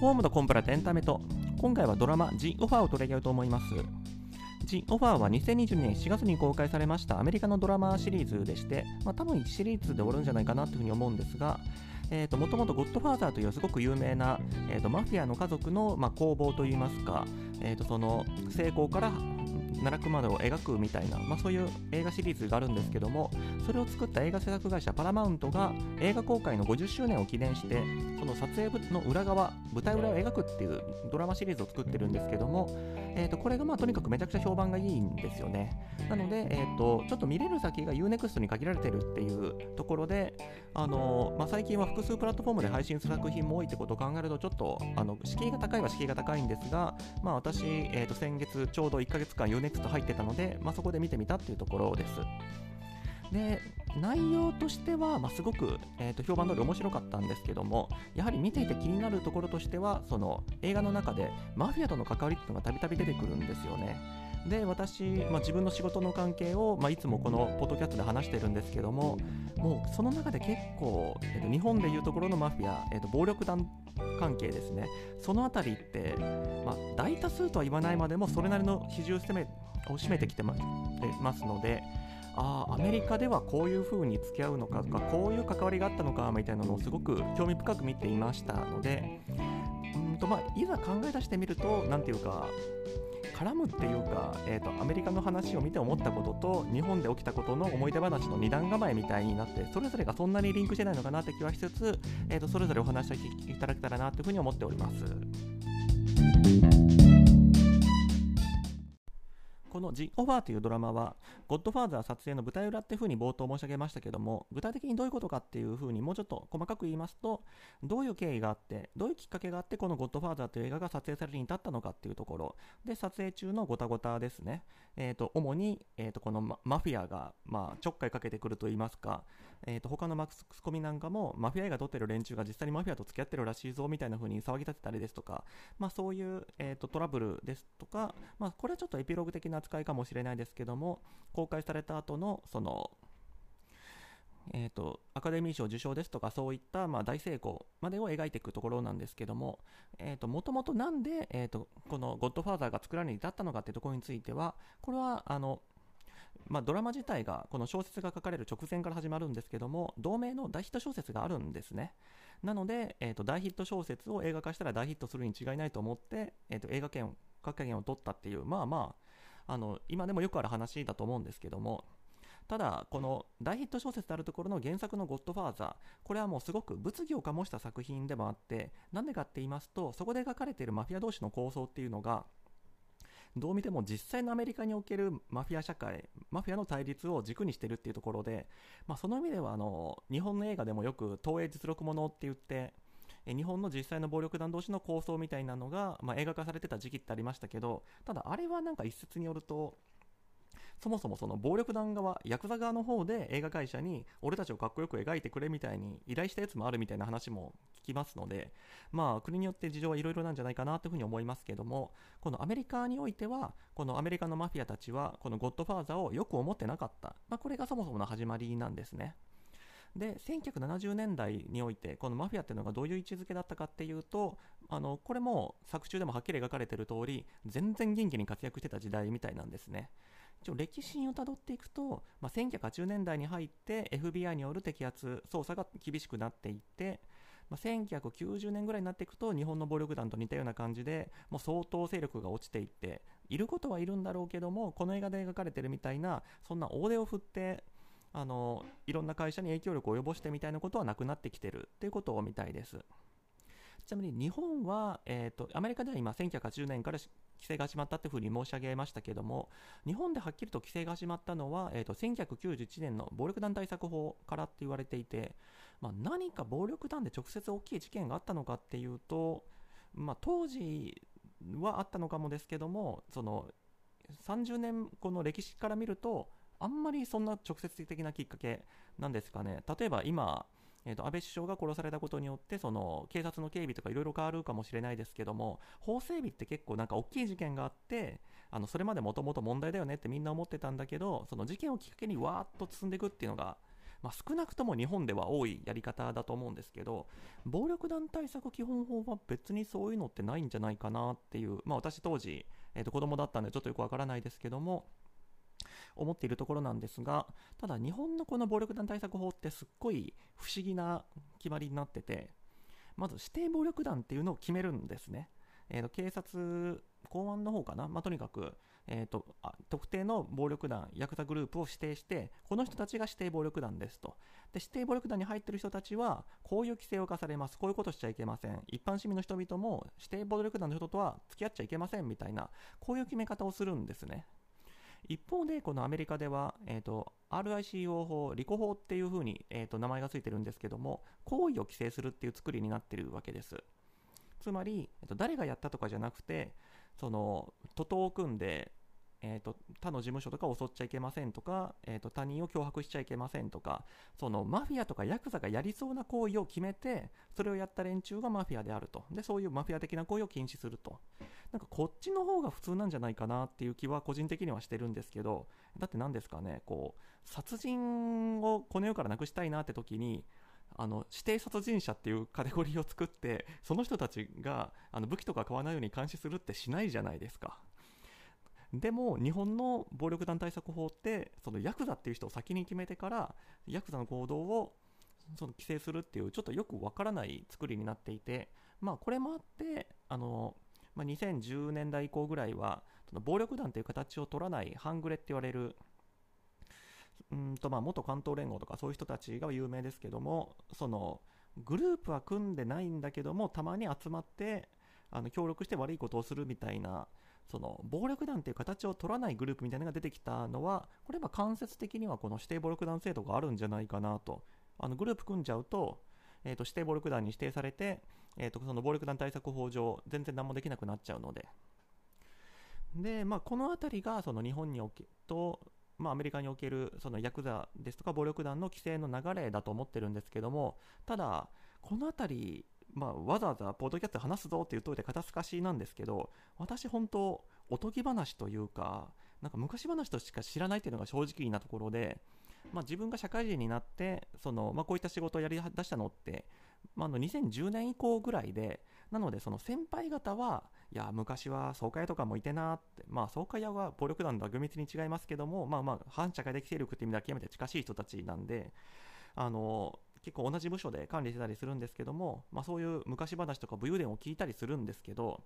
ホームとコンプラとエンタメと今回はドラマ The Offer を取り上げようと思います。The Offer は2022年4月に公開されましたアメリカのドラマシリーズでして、まあ、多分1シリーズで終わるんじゃないかなというふうに思うんですがえーと、もともとゴッドファーザーというすごく有名な、えーと、マフィアの家族の、まあ、攻防といいますか、えーとその成功から奈落までを描くみたいな、まあ、そういう映画シリーズがあるんですけどもそれを作った映画制作会社パラマウントが映画公開の50周年を記念してその撮影の裏側舞台裏を描くっていうドラマシリーズを作ってるんですけども、えー、とこれがまあとにかくめちゃくちゃ評判がいいんですよね。なので、えー、とちょっと見れる先が UNEXT に限られてるっていうところで、あのまあ、最近は複数プラットフォームで配信する作品も多いってことを考えるとちょっとあの敷居が高いは敷居が高いんですが、まあ、私、えー、と先月ちょうど1ヶ月間 UNEXT 入ってたのでまあ、そこで見てみたっていうところです。で内容としては、まあ、すごく、えーと、評判通り面白かったんですけどもやはり見ていて気になるところとしてはその映画の中でマフィアとの関わりっていうのがたびたび出てくるんですよね。で私、まあ、自分の仕事の関係を、まあ、いつもこのポッドキャストで話してるんですけどももうその中で結構、えーと、日本でいうところのマフィア、えーと暴力団関係ですね。その辺りって、まあ、大多数とは言わないまでもそれなりの比重を占めてきてますのでああアメリカではこういう風に付き合うのかとかこういう関わりがあったのかみたいなのをすごく興味深く見ていましたのでんと、まあ、いざ考え出してみると何ていうか絡むっていうか、えーと、アメリカの話を見て思ったことと日本で起きたことの思い出話の二段構えみたいになってそれぞれがそんなにリンクしてないのかなって気はしつつ、えーと、それぞれお話しいただけたらなというふうに思っております。この The Offer というドラマは、ゴッドファーザー撮影の舞台裏っていうふうに冒頭申し上げましたけども、具体的にどういうことかっていうふうにもうちょっと細かく言いますと、どういう経緯があって、どういうきっかけがあって、このゴッドファーザーという映画が撮影されるに至ったのかっていうところ、で、撮影中のごたごたですね。え、と、主に、え、と、このマフィアが、まあ、ちょっかいかけてくると言いますか、えー、と他のマックスコミなんかもマフィア映画撮ってる連中が実際にマフィアと付き合ってるらしいぞみたいな風に騒ぎ立てたりですとか、まあ、そういう、えー、とトラブルですとか、まあ、これはちょっとエピローグ的な扱いかもしれないですけども公開された後のそのえーと、アカデミー賞受賞ですとかそういった、まあ、大成功までを描いていくところなんですけどももともとなんで、えーと、この「ゴッドファーザー」が作られに至ったのかというところについてはこれはあのまあ、ドラマ自体がこの小説が書かれる直前から始まるんですけども同名の大ヒット小説があるんですね。なので、えーと、大ヒット小説を映画化したら大ヒットするに違いないと思って、えーと、映画権各権を取ったっていうまあまああの今でもよくある話だと思うんですけどもただこの大ヒット小説であるところの原作の「ゴッドファーザー」これはもうすごく物議を醸した作品でもあってなんでかって言いますとそこで描かれているマフィア同士の構想っていうのがどう見ても実際のアメリカにおけるマフィア社会、マフィアの対立を軸にしてるっていうところで、まあ、その意味ではあの日本の映画でもよく東映実録ものって言って、日本の実際の暴力団同士の構想みたいなのが、まあ、映画化されてた時期ってありましたけど、ただあれはなんか一説によると、そもそもその暴力団側、ヤクザ側の方で映画会社に俺たちをかっこよく描いてくれみたいに依頼したやつもあるみたいな話も聞きますので、まあ国によって事情はいろいろなんじゃないかなというふうに思いますけども、このアメリカにおいては、このアメリカのマフィアたちは、このゴッドファーザーをよく思ってなかった。まあこれがそもそもの始まりなんですね。で1970年代においてこのマフィアっていうのがどういう位置づけだったかっていうとあのこれも作中でもはっきり描かれてる通り全然元気に活躍してた時代みたいなんですね。一応歴史をたどっていくと、まあ、1980年代に入って FBI による摘発捜査が厳しくなっていって、まあ、1990年ぐらいになっていくと日本の暴力団と似たような感じでもう相当勢力が落ちていっていることはいるんだろうけどもこの映画で描かれてるみたいなそんな大手を振ってあのいろんな会社に影響力を及ぼしてみたいなことはなくなってきてるっていうことを見たいです。ちなみに日本は、えーと、アメリカでは今1980年から規制が始まったというふうに申し上げましたけれども日本ではっきりと規制が始まったのは、えーと、1991年の暴力団対策法からって言われていて、まあ、何か暴力団で直接大きい事件があったのかっていうと、まあ、当時はあったのかもですけどもその30年後の歴史から見るとあんまりそんな直接的なきっかけなんですかね。例えば今えーと、安倍首相が殺されたことによってその警察の警備とかいろいろ変わるかもしれないですけども法整備って結構なんか大きい事件があってあのそれまでもともと問題だよねってみんな思ってたんだけどその事件をきっかけにわーっと進んでいくっていうのがまあ、少なくとも日本では多いやり方だと思うんですけど暴力団対策基本法は別にそういうのってないんじゃないかなっていう、まあ、私当時、えー、と子供だったんでちょっとよくわからないですけども思っているところなんですがただ日本のこの暴力団対策法ってすっごい不思議な決まりになっててまず指定暴力団っていうのを決めるんですね、えー、と警察公安の方かな、まあ、とにかくえーと、あ特定の暴力団、ヤクザグループを指定して、この人たちが指定暴力団ですと。で指定暴力団に入ってる人たちは、こういう規制を課されます、こういうことしちゃいけません、一般市民の人々も指定暴力団の人とは付き合っちゃいけませんみたいな、こういう決め方をするんですね。一方で、このアメリカでは、えーと、RICO 法、リコ法っていうふうに、えーと名前がついてるんですけども、行為を規制するっていう作りになってるわけです。つまり、えーと誰がやったとかじゃなくて、その徒党を組んでえーと、他の事務所とか襲っちゃいけませんとか、えーと、他人を脅迫しちゃいけませんとかそのマフィアとかヤクザがやりそうな行為を決めてそれをやった連中がマフィアであるとでそういうマフィア的な行為を禁止するとなんかこっちの方が普通なんじゃないかなっていう気は個人的にはしてるんですけどだって何ですかねこう殺人をこの世からなくしたいなって時にあの指定殺人者っていうカテゴリーを作ってその人たちがあの武器とか買わないように監視するってしないじゃないですか。でも日本の暴力団対策法ってそのヤクザっていう人を先に決めてからヤクザの行動をその規制するっていうちょっとよくわからない作りになっていて、まあ、これもあってあの、まあ、2010年代以降ぐらいはその暴力団という形を取らない半グレって言われるうんとまあ元関東連合とかそういう人たちが有名ですけどもそのグループは組んでないんだけどもたまに集まってあの協力して悪いことをするみたいなその暴力団という形を取らないグループみたいなのが出てきたのはこれは間接的にはこの指定暴力団制度があるんじゃないかなと。あのグループ組んじゃうと,、えーと、指定暴力団に指定されて、えーと、その暴力団対策法上全然何もできなくなっちゃうので。で、まあ、この辺りがその日本におけと、まあ、アメリカにおけるそのヤクザですとか暴力団の規制の流れだと思ってるんですけどもただこの辺りまあ、わざわざポッドキャスト話すぞって言うといて肩透かしなんですけど、私本当、おとぎ話というか、なんか昔話としか知らないっていうのが正直なところで、まあ、自分が社会人になってその、まあ、こういった仕事をやりだしたのって、まあ、あの2010年以降ぐらいでなのでその先輩方はいや昔は総会とかもいてなって、まあ、総会屋は暴力団とは厳密に違いますけども、まあ、まあ反社会的勢力っていう意味では極めて近しい人たちなんであの結構同じ部署で管理してたりするんですけども、まあ、そういう昔話とか武勇伝を聞いたりするんですけど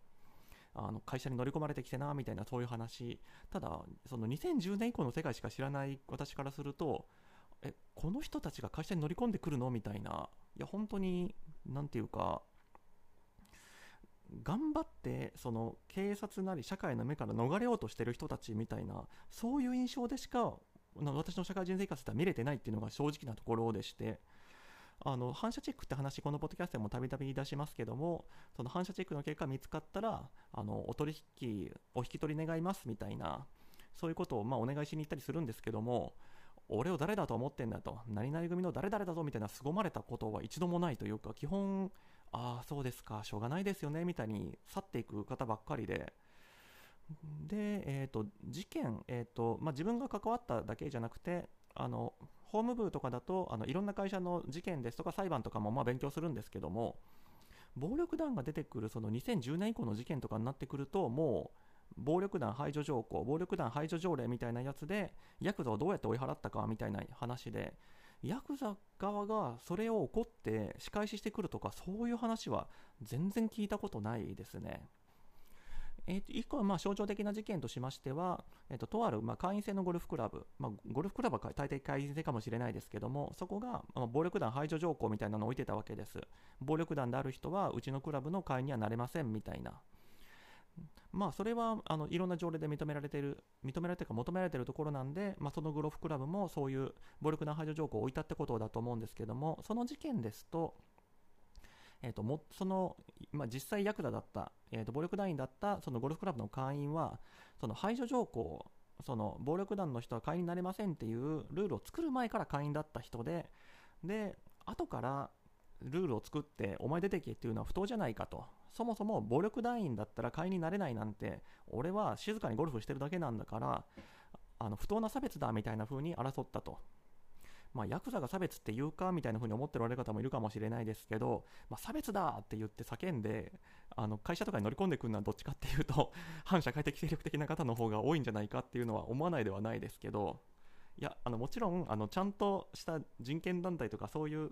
あの会社に乗り込まれてきてなみたいなそういう話。ただその2010年以降の世界しか知らない私からするとえこの人たちが会社に乗り込んでくるの？みたいな。いや本当に何て言うか頑張ってその警察なり社会の目から逃れようとしてる人たちみたいなそういう印象でしか私の社会人生活では見れてないっていうのが正直なところでしてあの反射チェックって話このポッドキャストでもたびたび出しますけどもその反射チェックの結果見つかったらあのお取引お引き取り願いますみたいなそういうことをまあお願いしに行ったりするんですけども俺を誰だと思ってんだと何々組の誰々だぞみたいな凄まれたことは一度もないというか基本ああそうですかしょうがないですよねみたいに去っていく方ばっかりで。で、えーと、事件、えーとまあ、自分が関わっただけじゃなくてあの法務部とかだとあのいろんな会社の事件ですとか裁判とかもまあ勉強するんですけども暴力団が出てくるその2010年以降の事件とかになってくるともう暴力団排除条項暴力団排除条例みたいなやつでヤクザをどうやって追い払ったかみたいな話でヤクザ側がそれを怒って仕返ししてくるとかそういう話は全然聞いたことないですね。えー、1個はまあ象徴的な事件としましては、えーと、とあるまあ会員制のゴルフクラブ、まあ、ゴルフクラブは大抵会員制かもしれないですけども、そこが、まあ、暴力団排除条項みたいなのを置いてたわけです。暴力団である人はうちのクラブの会員にはなれませんみたいな。まあ、それはあのいろんな条例で認められている、認められているか求められているところなんで、まあ、そのゴルフクラブもそういう暴力団排除条項を置いたってことだと思うんですけども、その事件ですと、えーと、もその、まあ、実際ヤクザだった、えーと、暴力団員だったそのゴルフクラブの会員はその排除条項その暴力団の人は会員になれませんっていうルールを作る前から会員だった人でで後からルールを作ってお前出てけっていうのは不当じゃないかと。そもそも暴力団員だったら会員になれないなんて俺は静かにゴルフしてるだけなんだからあの不当な差別だみたいな風に争ったと。まあ、ヤクザが差別って言うかみたいな風に思っておられる方もいるかもしれないですけど、まあ、差別だって言って叫んであの会社とかに乗り込んでくるのはどっちかっていうと 反社会的勢力的な方の方が多いんじゃないかっていうのは思わないではないですけどいやあのもちろんあのちゃんとした人権団体とかそういう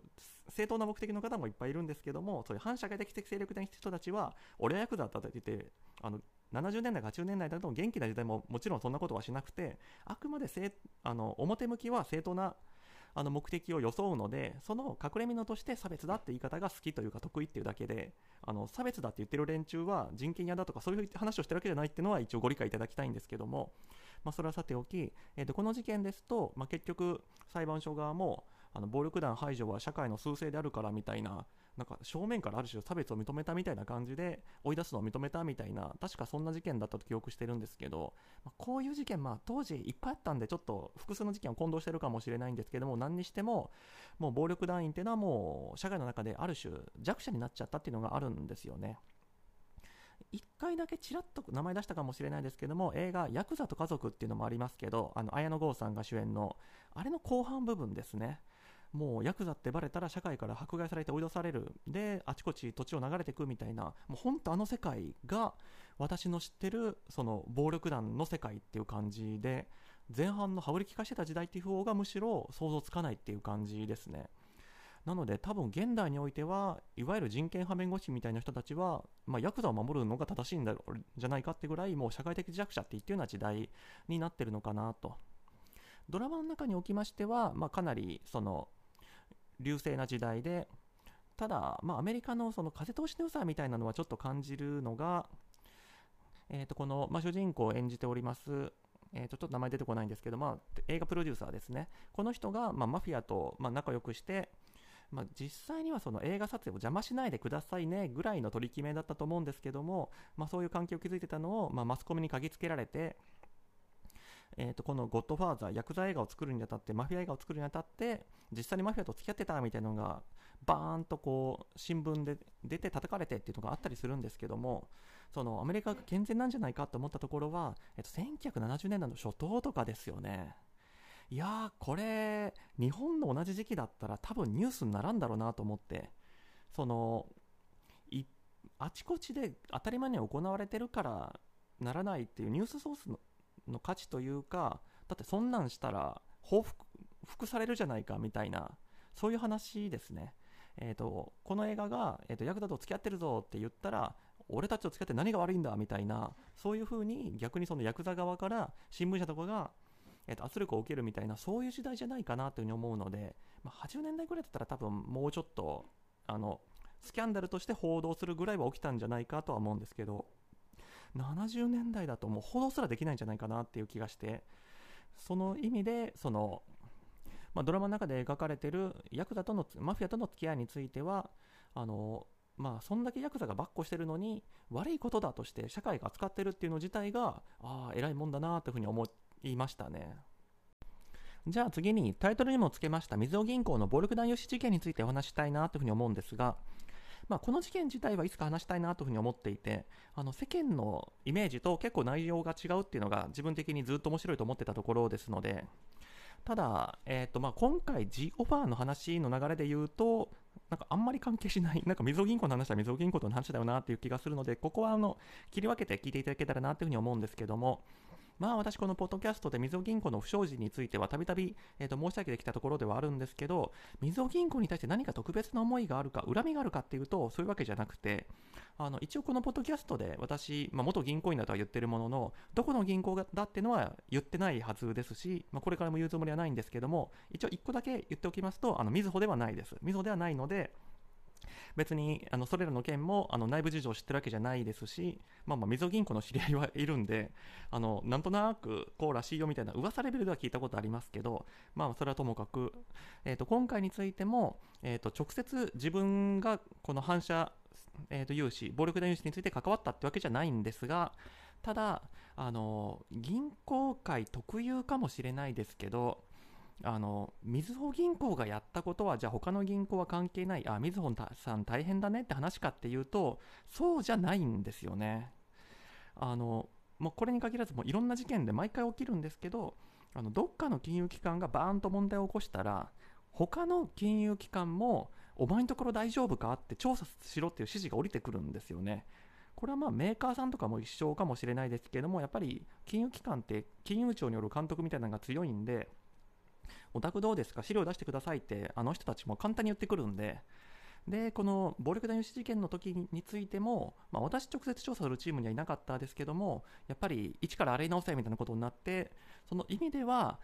正当な目的の方もいっぱいいるんですけどもそういう反社会的勢力的な人たちは俺は役だったって言ってあの70年代80年代だと元気な時代ももちろんそんなことはしなくてあくまであの表向きは正当なあの目的を装うのでその隠れ蓑として差別だって言い方が好きというか得意っていうだけであの差別だって言ってる連中は人権屋だとかそういう話をしてるわけじゃないっていうのは一応ご理解いただきたいんですけども、まあ、それはさておき、えー、とこの事件ですと、まあ、結局裁判所側もあの暴力団排除は社会の趨勢であるからみたいななんか正面からある種差別を認めたみたいな感じで追い出すのを認めたみたいな確かそんな事件だったと記憶してるんですけど、まあ、こういう事件、まあ、当時いっぱいあったんでちょっと複数の事件を混同してるかもしれないんですけども何にしてももう暴力団員っていうのはもう社会の中である種弱者になっちゃったっていうのがあるんですよね。1回だけちらっと名前出したかもしれないですけども映画「ヤクザと家族」っていうのもありますけどあの綾野剛さんが主演のあれの後半部分ですねもうヤクザってバレたら社会から迫害されて追い出される。であちこち土地を流れていくみたいなもう本当あの世界が私の知ってるその暴力団の世界っていう感じで前半の羽振り利かしてた時代っていう方がむしろ想像つかないっていう感じですね。なので多分現代においてはいわゆる人権派弁護士みたいな人たちは、まあ、ヤクザを守るのが正しいんだろうじゃないかってぐらいもう社会的弱者って言ってるような時代になってるのかなと。ドラマの中におきましては、まあ、かなりその流星な時代でただ、まあ、アメリカのその風通しの良さみたいなのはちょっと感じるのが、えー、とこの、まあ、主人公を演じております、えー、とちょっと名前出てこないんですけど、まあ、映画プロデューサーですね。この人が、まあ、マフィアと、まあ、仲良くしてまあ、実際にはその映画撮影を邪魔しないでくださいねぐらいの取り決めだったと思うんですけども、まあ、そういう関係を築いてたのを、まあ、マスコミに嗅ぎつけられて、えー、とこの「ゴッドファーザー」ヤクザ映画を作るにあたってマフィア映画を作るにあたって実際にマフィアと付き合ってたみたいなのがバーンとこう新聞で出て叩かれてっていうのがあったりするんですけどもそのアメリカが健全なんじゃないかと思ったところは、えっと、1970年代の初頭とかですよね。いやこれ日本の同じ時期だったら多分ニュースにならんだろうなと思ってそのあちこちで当たり前に行われてるからならないっていうニュースソースのの価値というかだってそんなんしたら報復されるじゃないかみたいなそういう話ですね。えーと、この映画が、えーと、ヤクザと付き合ってるぞって言ったら俺たちと付き合って何が悪いんだみたいなそういう風に逆にそのヤクザ側から新聞社とかが、えーと、圧力を受けるみたいなそういう時代じゃないかなというふうに思うので、まあ、80年代ぐらいだったら多分もうちょっとあのスキャンダルとして報道するぐらいは起きたんじゃないかとは思うんですけど70年代だともう報道すらできないんじゃないかなっていう気がして。その意味でその、まあ、ドラマの中で描かれてるヤクザとのマフィアとの付き合いについてはあのまあ、そんだけヤクザがばっこしてるのに悪いことだとして社会が扱ってるっていうの自体がああ偉いもんだなというふうに思いましたね。じゃあ次にタイトルにもつけましたみずほ銀行の暴力団融資事件についてお話したいなというふうに思うんですがまあ、この事件自体はいつか話したいなというふうに思っていてあの世間のイメージと結構内容が違うっていうのが自分的にずっと面白いと思ってたところですのでただ、えーとまあ、今回 G オファーの話の流れで言うとなんかあんまり関係しない、なんかみずほ銀行の話はみずほ銀行との話だよなっていう気がするので、ここはあの切り分けて聞いていただけたらなというふうに思うんですけども、まあ私このポッドキャストでみずほ銀行の不祥事についてはたびたび申し上げてきたところではあるんですけど、みずほ銀行に対して何か特別な思いがあるか、恨みがあるかっていうと、そういうわけじゃなくて、あの一応このポッドキャストで私、まあ、元銀行員だとは言ってるものの、どこの銀行だっていうのは言ってないはずですし、まあ、これからも言うつもりはないんですけども、一応1個だけ言っておきますと、あのみずほではないです。みずほではないので、別にあのそれらの件もあの内部事情を知ってるわけじゃないですし、まあ、まあみずほ銀行の知り合いはいるんであのなんとなくこうらしいよみたいな噂レベルでは聞いたことありますけど、まあ、それはともかく、えー、と今回についても、えー、と直接自分がこの反射、えー、と融資暴力団融資について関わったってわけじゃないんですがただあの銀行界特有かもしれないですけどあのみずほ銀行がやったことはじゃあ他の銀行は関係ないあみずほさん大変だねって話かっていうとそうじゃないんですよねあのもうこれに限らずもういろんな事件で毎回起きるんですけどあのどっかの金融機関がバーンと問題を起こしたら他の金融機関もお前のところ大丈夫かって調査しろっていう指示が降りてくるんですよね。これはまあメーカーさんとかも一緒かもしれないですけども、やっぱり金融機関って金融庁による監督みたいなのが強いんで、お宅どうですか？資料出してくださいってあの人たちも簡単に言ってくるんで、で、この暴力団融資事件の時についても、まあ、私直接調査するチームにはいなかったですけども、やっぱり一から洗い直せみたいなことになって、その意味では、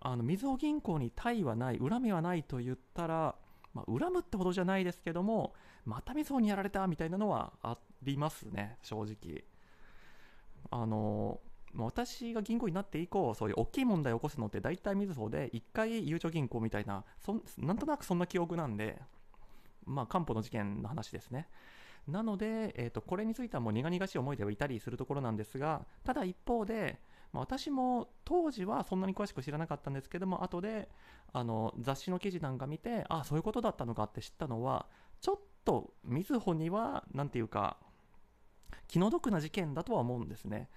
あの、みずほ銀行に対はない、恨みはないと言ったら、まあ、恨むってほどじゃないですけども、またみずほにやられたみたいなのはありますね、正直。あの私が銀行になって以降、そういう大きい問題を起こすのって大体みずほで、1回ゆうちょ銀行みたいなそ、なんとなくそんな記憶なんで、まあ、官報の事件の話ですね。なので、えーと、これについてはもう苦々しい思いではいたりするところなんですが、ただ一方で、まあ、私も当時はそんなに詳しく知らなかったんですけども、後であの雑誌の記事なんか見て、あそういうことだったのかって知ったのは、ちょっとみずほには、なんていうか、気の毒な事件だとは思うんですね。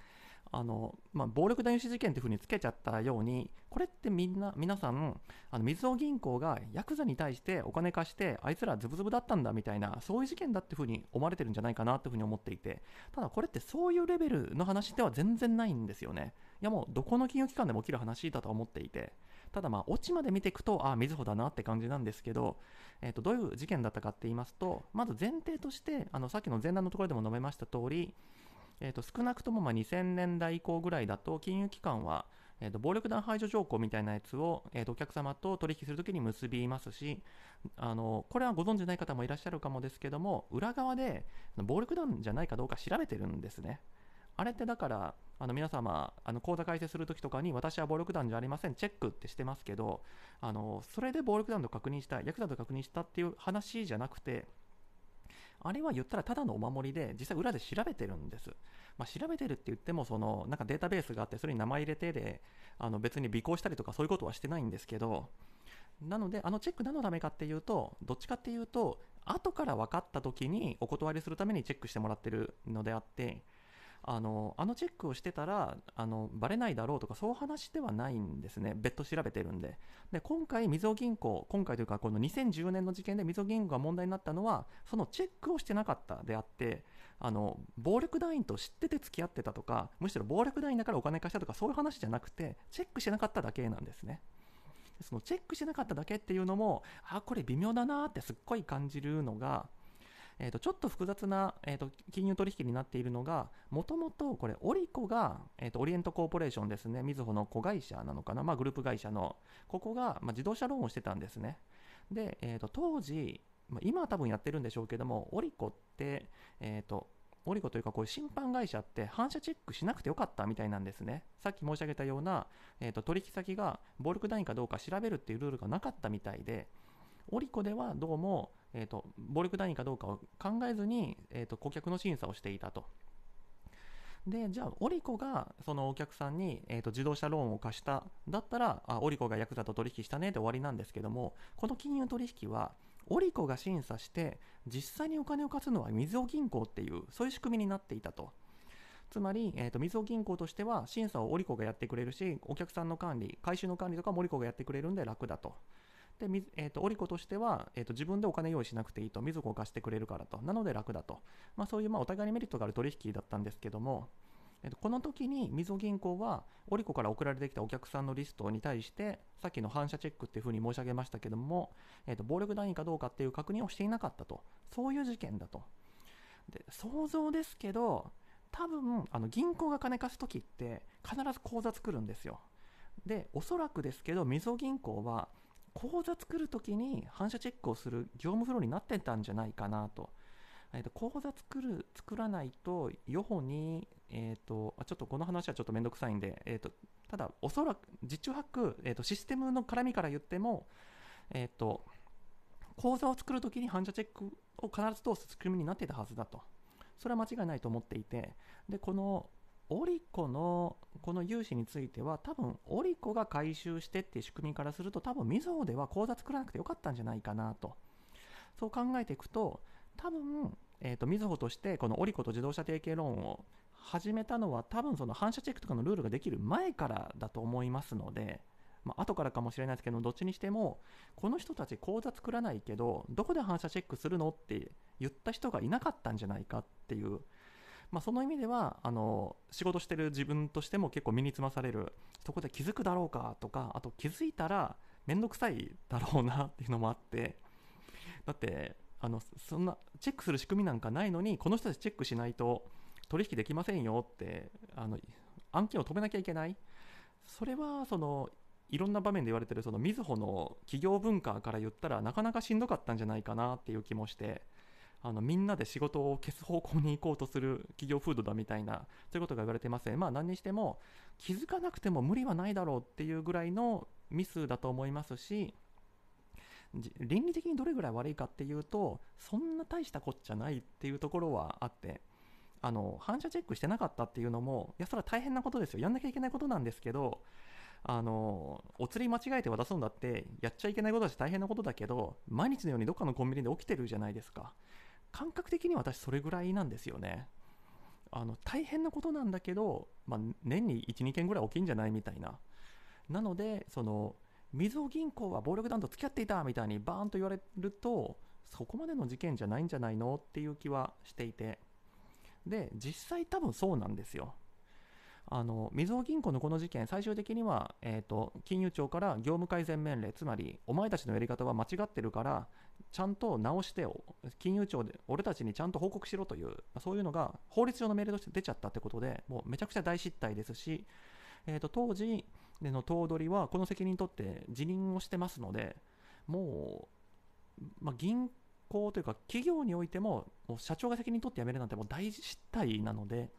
あの、まあ、暴力団融資事件というふうにつけちゃったように、これってみんな、皆さん、あの、みずほ銀行がヤクザに対してお金貸して、あいつらズブズブだったんだみたいな、そういう事件だっていうふうに思われてるんじゃないかなというふうに思っていて、ただこれってそういうレベルの話では全然ないんですよね。いやもう、どこの金融機関でも起きる話だと思っていて、ただまあ、オチまで見ていくと、ああ、みずほだなって感じなんですけど、え、ー、と、どういう事件だったかって言いますと、まず前提として、あの、さっきの前段のところでも述べました通り、えーと、少なくともま2000年代以降ぐらいだと金融機関は、えーと、暴力団排除条項みたいなやつを、えーと、お客様と取引するときに結びますしあのこれはご存じない方もいらっしゃるかもですけども裏側で暴力団じゃないかどうか調べてるんですね。あれってだからあの皆様あの口座開設するときとかに私は暴力団じゃありませんチェックってしてますけどあのそれで暴力団と確認したヤクザと確認したっていう話じゃなくてあれは言ったらただのお守りで、実際裏で調べてるんです。まあ、調べてるって言っても、その、なんかデータベースがあって、それに名前入れてで、あの別に尾行したりとかそういうことはしてないんですけど、なので、あのチェック何のためかっていうと、どっちかっていうと、後から分かった時にお断りするためにチェックしてもらってるのであって、あのあのチェックをしてたらあのバレないだろうとかそういう話ではないんですね、別途調べてるんで。で今回、みずほ銀行、今回というかこの2014年の事件でみずほ銀行が問題になったのは、そのチェックをしてなかったであって、あの暴力団員と知ってて付き合ってたとか、むしろ暴力団員だからお金貸したとか、そういう話じゃなくて、チェックしてなかっただけなんですね。そのチェックしてなかっただけっていうのも、あ、これ微妙だなってすっごい感じるのが、えー、とちょっと複雑な、えー、と金融取引になっているのが、もともとこれ、オリコが、えー、とオリエントコーポレーションですね、みずほの子会社なのかな、まあ、グループ会社の、ここが、まあ、自動車ローンをしてたんですね。で、えー、と当時、まあ、今は多分やってるんでしょうけども、オリコって、えー、とオリコというかこういう審判会社って反射チェックしなくてよかったみたいなんですね。さっき申し上げたような、えー、と取引先が暴力団員かどうか調べるっていうルールがなかったみたいで、オリコではどうも、えーと、暴力団員かどうかを考えずに、えーと、顧客の審査をしていたと。で、じゃあ、オリコがそのお客さんに、えーと、自動車ローンを貸した、だったら、あオリコがヤクザと取引したねで終わりなんですけども、この金融取引は、オリコが審査して、実際にお金を貸すのはみずほ銀行っていう、そういう仕組みになっていたと。つまり、えーと、みずほ銀行としては、審査をオリコがやってくれるし、お客さんの管理、回収の管理とかもオリコがやってくれるんで楽だと。で、えーと、オリコとしては、えーと、自分でお金用意しなくていいと、みずほを貸してくれるからと、なので楽だと、まあ、そういうまあお互いにメリットがある取引だったんですけども、えーと、この時にみずほ銀行は、オリコから送られてきたお客さんのリストに対して、さっきの反射チェックっていうふうに申し上げましたけども、えー、と暴力団員かどうかっていう確認をしていなかったと、そういう事件だと。で想像ですけど、多分あの銀行が金貸す時って必ず口座作るんですよ。で、おそらくですけど、みずほ銀行は口座作るときに反射チェックをする業務フローになってたんじゃないかなと。えー、と口座作る作らないと、予報に、えーと、ちょっとこの話はちょっとめんどくさいんで、えーと、ただ、おそらく、実中ハック、えーと、システムの絡みから言っても、えー、と口座を作るときに反射チェックを必ず通す仕組みになってたはずだと。それは間違いないと思っていて、でこのオリコのこの融資については多分オリコが回収してっていう仕組みからすると多分みずほでは口座作らなくてよかったんじゃないかなと。そう考えていくと多分えーと、みずほとしてこのオリコと自動車提携ローンを始めたのは多分その反射チェックとかのルールができる前からだと思いますのでまあ後からかもしれないですけどどっちにしてもこの人たち口座作らないけどどこで反射チェックするのって言った人がいなかったんじゃないかっていうまあ、その意味ではあの仕事してる自分としても結構身につまされるそこで気づくだろうかとかあと気づいたら面倒くさいだろうなっていうのもあってだってあのそんなチェックする仕組みなんかないのにこの人たちチェックしないと取引できませんよってあの案件を止めなきゃいけない。それはそのいろんな場面で言われてるそのみずほの企業文化から言ったらなかなかしんどかったんじゃないかなっていう気もしてあのみんなで仕事を消す方向に行こうとする企業風土だみたいなそういうことが言われてますね。まあ何にしても気づかなくても無理はないだろうっていうぐらいのミスだと思いますし倫理的にどれぐらい悪いかっていうとそんな大したこっちゃないっていうところはあってあの反射チェックしてなかったっていうのもいやそれは大変なことですよ。やんなきゃいけないことなんですけどあのお釣り間違えて渡すんだってやっちゃいけないことだし大変なことだけど毎日のようにどっかのコンビニで起きてるじゃないですか。感覚的に私それぐらいなんですよね。あの大変なことなんだけど、まあ、年に12件ぐらい大きいんじゃないみたいな。なのでそのみずほ銀行は暴力団と付き合っていたみたいにバーンと言われるとそこまでの事件じゃないんじゃないのっていう気はしていて。で実際多分そうなんですよ。あのみずほ銀行のこの事件最終的には、えーと、金融庁から業務改善命令つまりお前たちのやり方は間違ってるからちゃんと直してよ。金融庁で俺たちにちゃんと報告しろというそういうのが法律上の命令として出ちゃったってことでもうめちゃくちゃ大失態ですし、えーと、当時の頭取はこの責任にとって辞任をしてますのでもう、まあ、銀行というか企業においてももう社長が責任取って辞めるなんてもう大失態なので、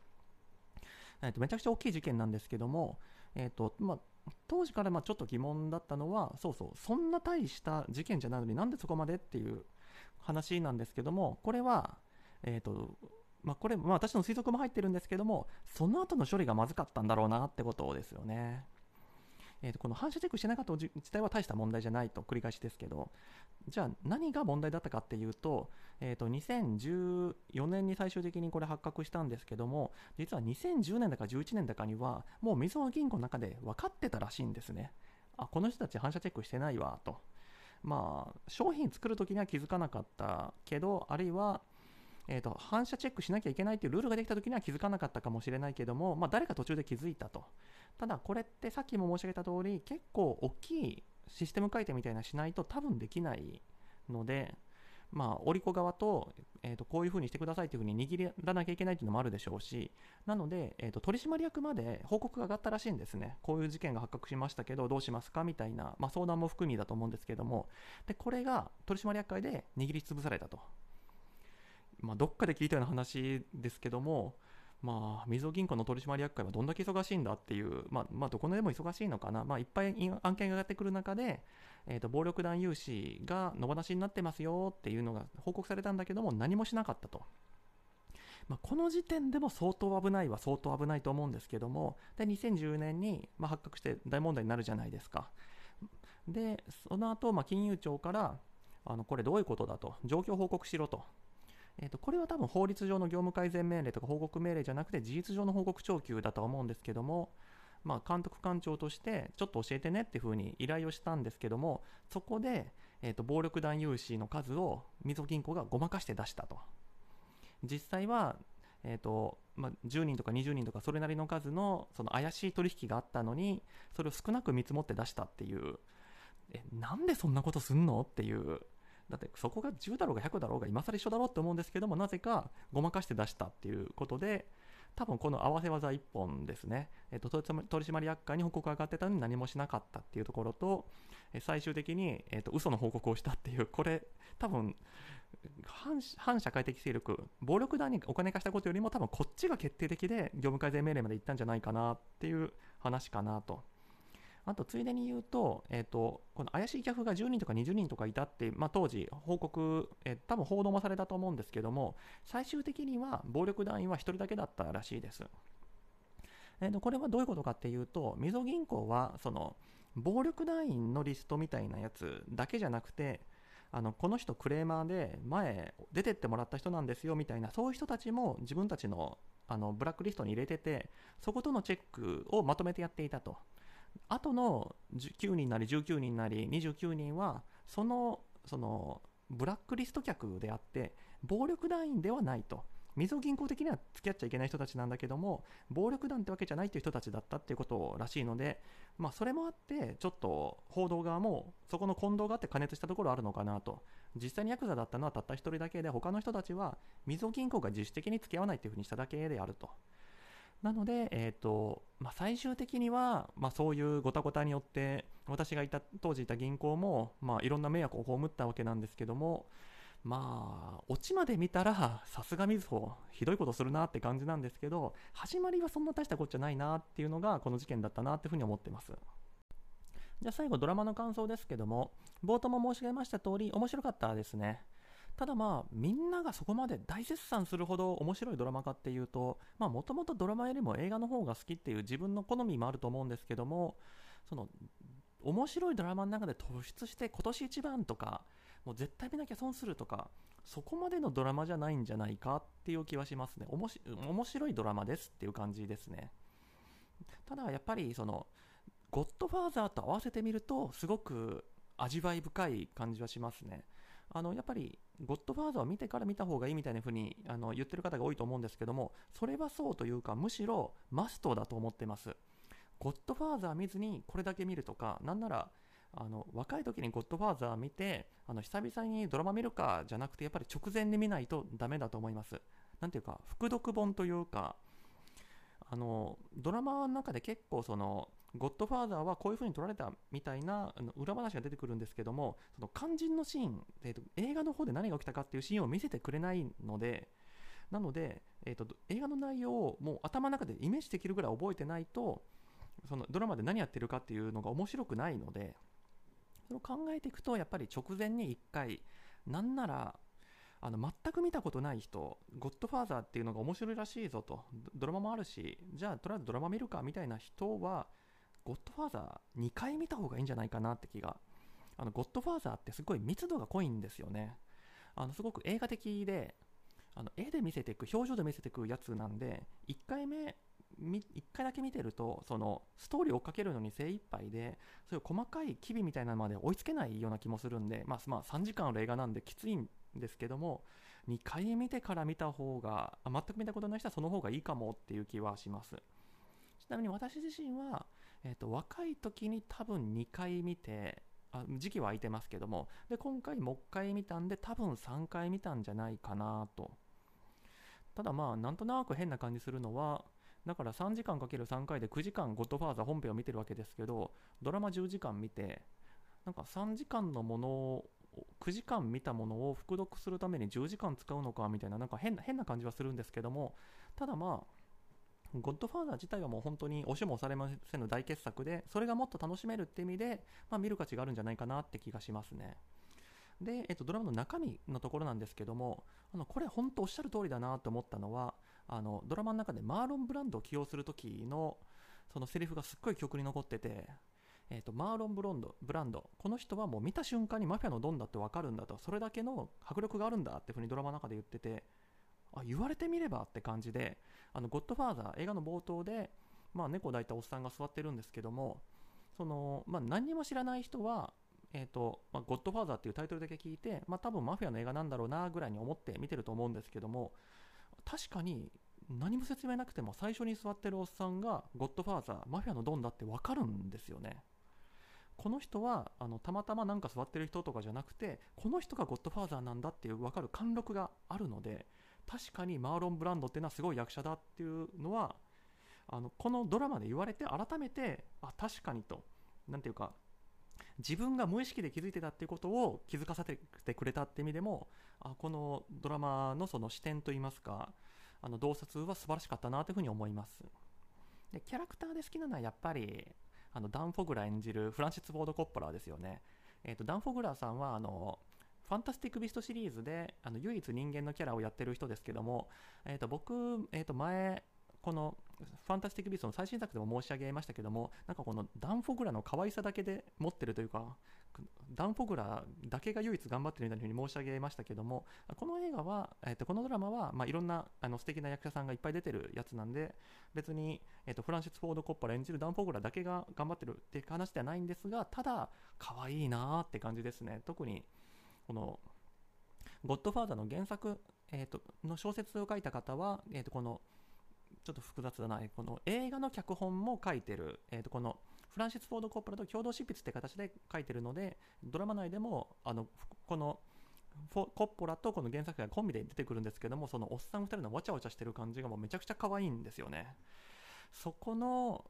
えー、とめちゃくちゃ大きい事件なんですけども、えーとまあ、当時からまちょっと疑問だったのはそうそうそんな大した事件じゃないのになんでそこまでっていう話なんですけどもこれは、えーとまあ、これ、まあ、私の推測も入ってるんですけどもその後の処理がまずかったんだろうなってことですよね。えー、とこの反射チェックしてなかった自体は大した問題じゃないと繰り返しですけどじゃあ何が問題だったかっていうと,、えー、と2014年に最終的にこれ発覚したんですけども実は2010年だか11年だかにはもうみずほ銀行の中で分かってたらしいんですね。あこの人たち反射チェックしてないわと。まあ商品作るときには気づかなかったけどあるいはえーと、反射チェックしなきゃいけないというルールができたときには気づかなかったかもしれないけども、まあ、誰か途中で気づいたと。ただ、これってさっきも申し上げた通り、結構大きいシステム改定みたいなしないと多分できないので、まあ、オリコ側と,、えー、とこういうふうにしてくださいというふうに握らなきゃいけないというのもあるでしょうし、なので、えー、と取締役まで報告が上がったらしいんですね、こういう事件が発覚しましたけど、どうしますかみたいな、まあ、相談も含みだと思うんですけども、でこれが取締役会で握りつぶされたと。まあ、どっかで聞いたような話ですけども、まあ、みずほ銀行の取締役会はどんだけ忙しいんだっていう、まあ、まあ、どこのでも忙しいのかな、まあ、いっぱい案件が上がってくる中で、えーと、暴力団融資が野放しになってますよっていうのが報告されたんだけども、何もしなかったと。まあ、この時点でも相当危ないは相当危ないと思うんですけども、で2010年に、まあ、発覚して大問題になるじゃないですか。で、その後、まあ金融庁から、あのこれどういうことだと、状況報告しろと。えー、とこれは多分法律上の業務改善命令とか報告命令じゃなくて事実上の報告徴求だとは思うんですけども、まあ、監督官庁としてちょっと教えてねっていうふうに依頼をしたんですけどもそこで、えー、と暴力団融資の数をみずほ銀行がごまかして出したと。実際は、えーとまあ、10人とか20人とかそれなりの数のその怪しい取引があったのにそれを少なく見積もって出したっていう。えなんでそんなことすんの？っていう。だってそこが10だろうが100だろうが今更一緒だろうって思うんですけどもなぜかごまかして出したっていうことで多分この合わせ技1本ですね、えっと、取締役会に報告が上がってたのに何もしなかったっていうところと最終的に、えっと、嘘の報告をしたっていうこれ多分反社会的勢力暴力団にお金貸したことよりも多分こっちが決定的で業務改善命令まで行ったんじゃないかなっていう話かなと。あと、ついでに言うと、えっ、と、この怪しい客が10人とか20人とかいたって、まあ、当時報告、えー、多分報道もされたと思うんですけども、最終的には暴力団員は1人だけだったらしいです。えー、とこれはどういうことかっていうと、みずほ銀行は、その、暴力団員のリストみたいなやつだけじゃなくて、あのこの人クレーマーで前出てってもらった人なんですよみたいなそういう人たちも自分たちのあのブラックリストに入れててそことのチェックをまとめてやっていたと後の9人なり19人なり29人はそのそのブラックリスト客であって暴力団員ではないとみずほ銀行的には付き合っちゃいけない人たちなんだけども暴力団ってわけじゃないっていう人たちだったっていうことらしいので、まあ、それもあってちょっと報道側もそこの混同があって加熱したところあるのかなと実際にヤクザだったのはたった1人だけで他の人たちはみずほ銀行が自主的に付き合わないっていうふうにしただけであると。なので、えーとまあ、最終的には、まあ、そういうごたごたによって私がいた当時いた銀行も、まあ、いろんな迷惑を被ったわけなんですけども、まあ、オチまで見たら、さすがみずほ、ひどいことするなって感じなんですけど、始まりはそんな大したことじゃないなっていうのが、この事件だったなっていうふうに思ってます。じゃあ最後、ドラマの感想ですけども、冒頭も申し上げました通り、面白かったですね。ただまあ、みんながそこまで大絶賛するほど面白いドラマかっていうと、まあ、もともとドラマよりも映画の方が好きっていう自分の好みもあると思うんですけども、その、面白いドラマの中で突出して今年一番とか、もう絶対見なきゃ損するとか、そこまでのドラマじゃないんじゃないかっていう気はしますね。おもし面白いドラマですっていう感じですね。ただやっぱりその、ゴッドファーザーと合わせてみると、すごく味わい深い感じはしますね。あのやっぱり、ゴッドファーザーを見てから見た方がいいみたいな風にあの言ってる方が多いと思うんですけども、それはそうというか、むしろマストだと思ってます。ゴッドファーザー見ずにこれだけ見るとか、なんならあの若い時に「ゴッドファーザー」見てあの久々にドラマ見るかじゃなくてやっぱり直前に見ないとダメだと思います。なんていうか副読本というかあのドラマの中で結構そのゴッドファーザーはこういう風に撮られたみたいなあの裏話が出てくるんですけどもその肝心のシーン、えーと、映画の方で何が起きたかっていうシーンを見せてくれないのでなので、えーと映画の内容をもう頭の中でイメージできるぐらい覚えてないとそのドラマで何やってるかっていうのが面白くないのでそれを考えていくとやっぱり直前に1回なんならあの全く見たことない人ゴッドファーザーっていうのが面白いらしいぞと。ドラマもあるしじゃあとりあえずドラマ見るかみたいな人はゴッドファーザー2回見た方がいいんじゃないかなって気が。あのゴッドファーザーってすごい密度が濃いんですよね。あのすごく映画的であの絵で見せていく表情で見せていくやつなんで1回目1回だけ見てるとそのストーリーを追っかけるのに精一杯でそういう細かい機微みたいなのまで追いつけないような気もするんで、まあ、まあ3時間の映画なんできついんですけども2回見てから見た方があ全く見たことない人はその方がいいかもっていう気はします。ちなみに私自身は、えーと、若い時に多分2回見てあ時期は空いてますけどもで今回もう1回見たんで多分3回見たんじゃないかなと。ただまあなんとなく変な感じするのはだから3時間かける3回で9時間ゴッドファーザー本編を見てるわけですけど、ドラマ10時間見て、なんか3時間のものを、9時間見たものを復読するために10時間使うのかみたいな、なんか変な変な感じはするんですけども、ただまあ、ゴッドファーザー自体はもう本当に押しも押されませんの大傑作で、それがもっと楽しめるって意味で、まあ、見る価値があるんじゃないかなって気がしますね。で、えっと、ドラマの中身のところなんですけども、あのこれ本当おっしゃる通りだなと思ったのは、あのドラマの中でマーロン・ブランドを起用する時のそのセリフがすっごい曲に残ってて、えーと、マーロンブロンド・ブランドこの人はもう見た瞬間にマフィアのドンだって分かるんだとそれだけの迫力があるんだっていうふうにドラマの中で言っててあ言われてみればって感じであのゴッドファーザー映画の冒頭で、まあ、猫抱いたおっさんが座ってるんですけどもその、まあ、何にも知らない人はえーとまあ、ゴッドファーザーっていうタイトルだけ聞いて、まあ、多分マフィアの映画なんだろうなぐらいに思って見てると思うんですけども確かに何も説明なくても最初に座ってるおっさんがゴッドファーザーマフィアのドンだって分かるんですよね。この人はあのたまたまなんか座ってる人とかじゃなくてこの人がゴッドファーザーなんだっていう分かる貫禄があるので確かにマーロン・ブランドっていうのはすごい役者だっていうのはあのこのドラマで言われて改めてあ確かにと何ていうか自分が無意識で気づいてたっていうことを気づかせてくれたって意味でもあこのドラマのその視点といいますかあの洞察は素晴らしかったなというふうに思います。でキャラクターで好きなのはやっぱりあのダン・フォグラ演じるフランシス・フォード・コッポラーですよね、えーと、ダン・フォグラさんはあのファンタスティック・ビストシリーズであの唯一人間のキャラをやってる人ですけども、えーと僕、えー、と前このファンタスティック・ビストの最新作でも申し上げましたけどもなんかこのダン・フォグラの可愛さだけで持ってるというかダン・フォグラだけが唯一頑張ってるみたいなふうに申し上げましたけどもこの映画は、えー、とこのドラマは、まあ、いろんなあの素敵な役者さんがいっぱい出てるやつなんで別に、えー、とフランシス・フォード・コッパラ演じるダン・フォグラだけが頑張ってるっていう話ではないんですがただ可愛いなーって感じですね。特にこのゴッドファーザーの原作、えー、との小説を書いた方は、えー、とこのちょっと複雑だなこの映画の脚本も書いてる、えー、とこのフランシス・フォード・コッポラと共同執筆って形で書いてるのでドラマ内でもあのこのコッポラとこの原作がコンビで出てくるんですけどもそのおっさん2人のわちゃわちゃしてる感じがもうめちゃくちゃ可愛いんですよね。そこの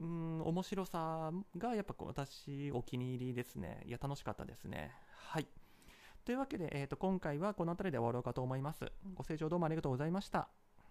うん面白さがやっぱ私お気に入りですね。いや楽しかったですね。はい。というわけで、えー、と今回はこの辺りで終わろうかと思います。ご清聴どうもありがとうございました。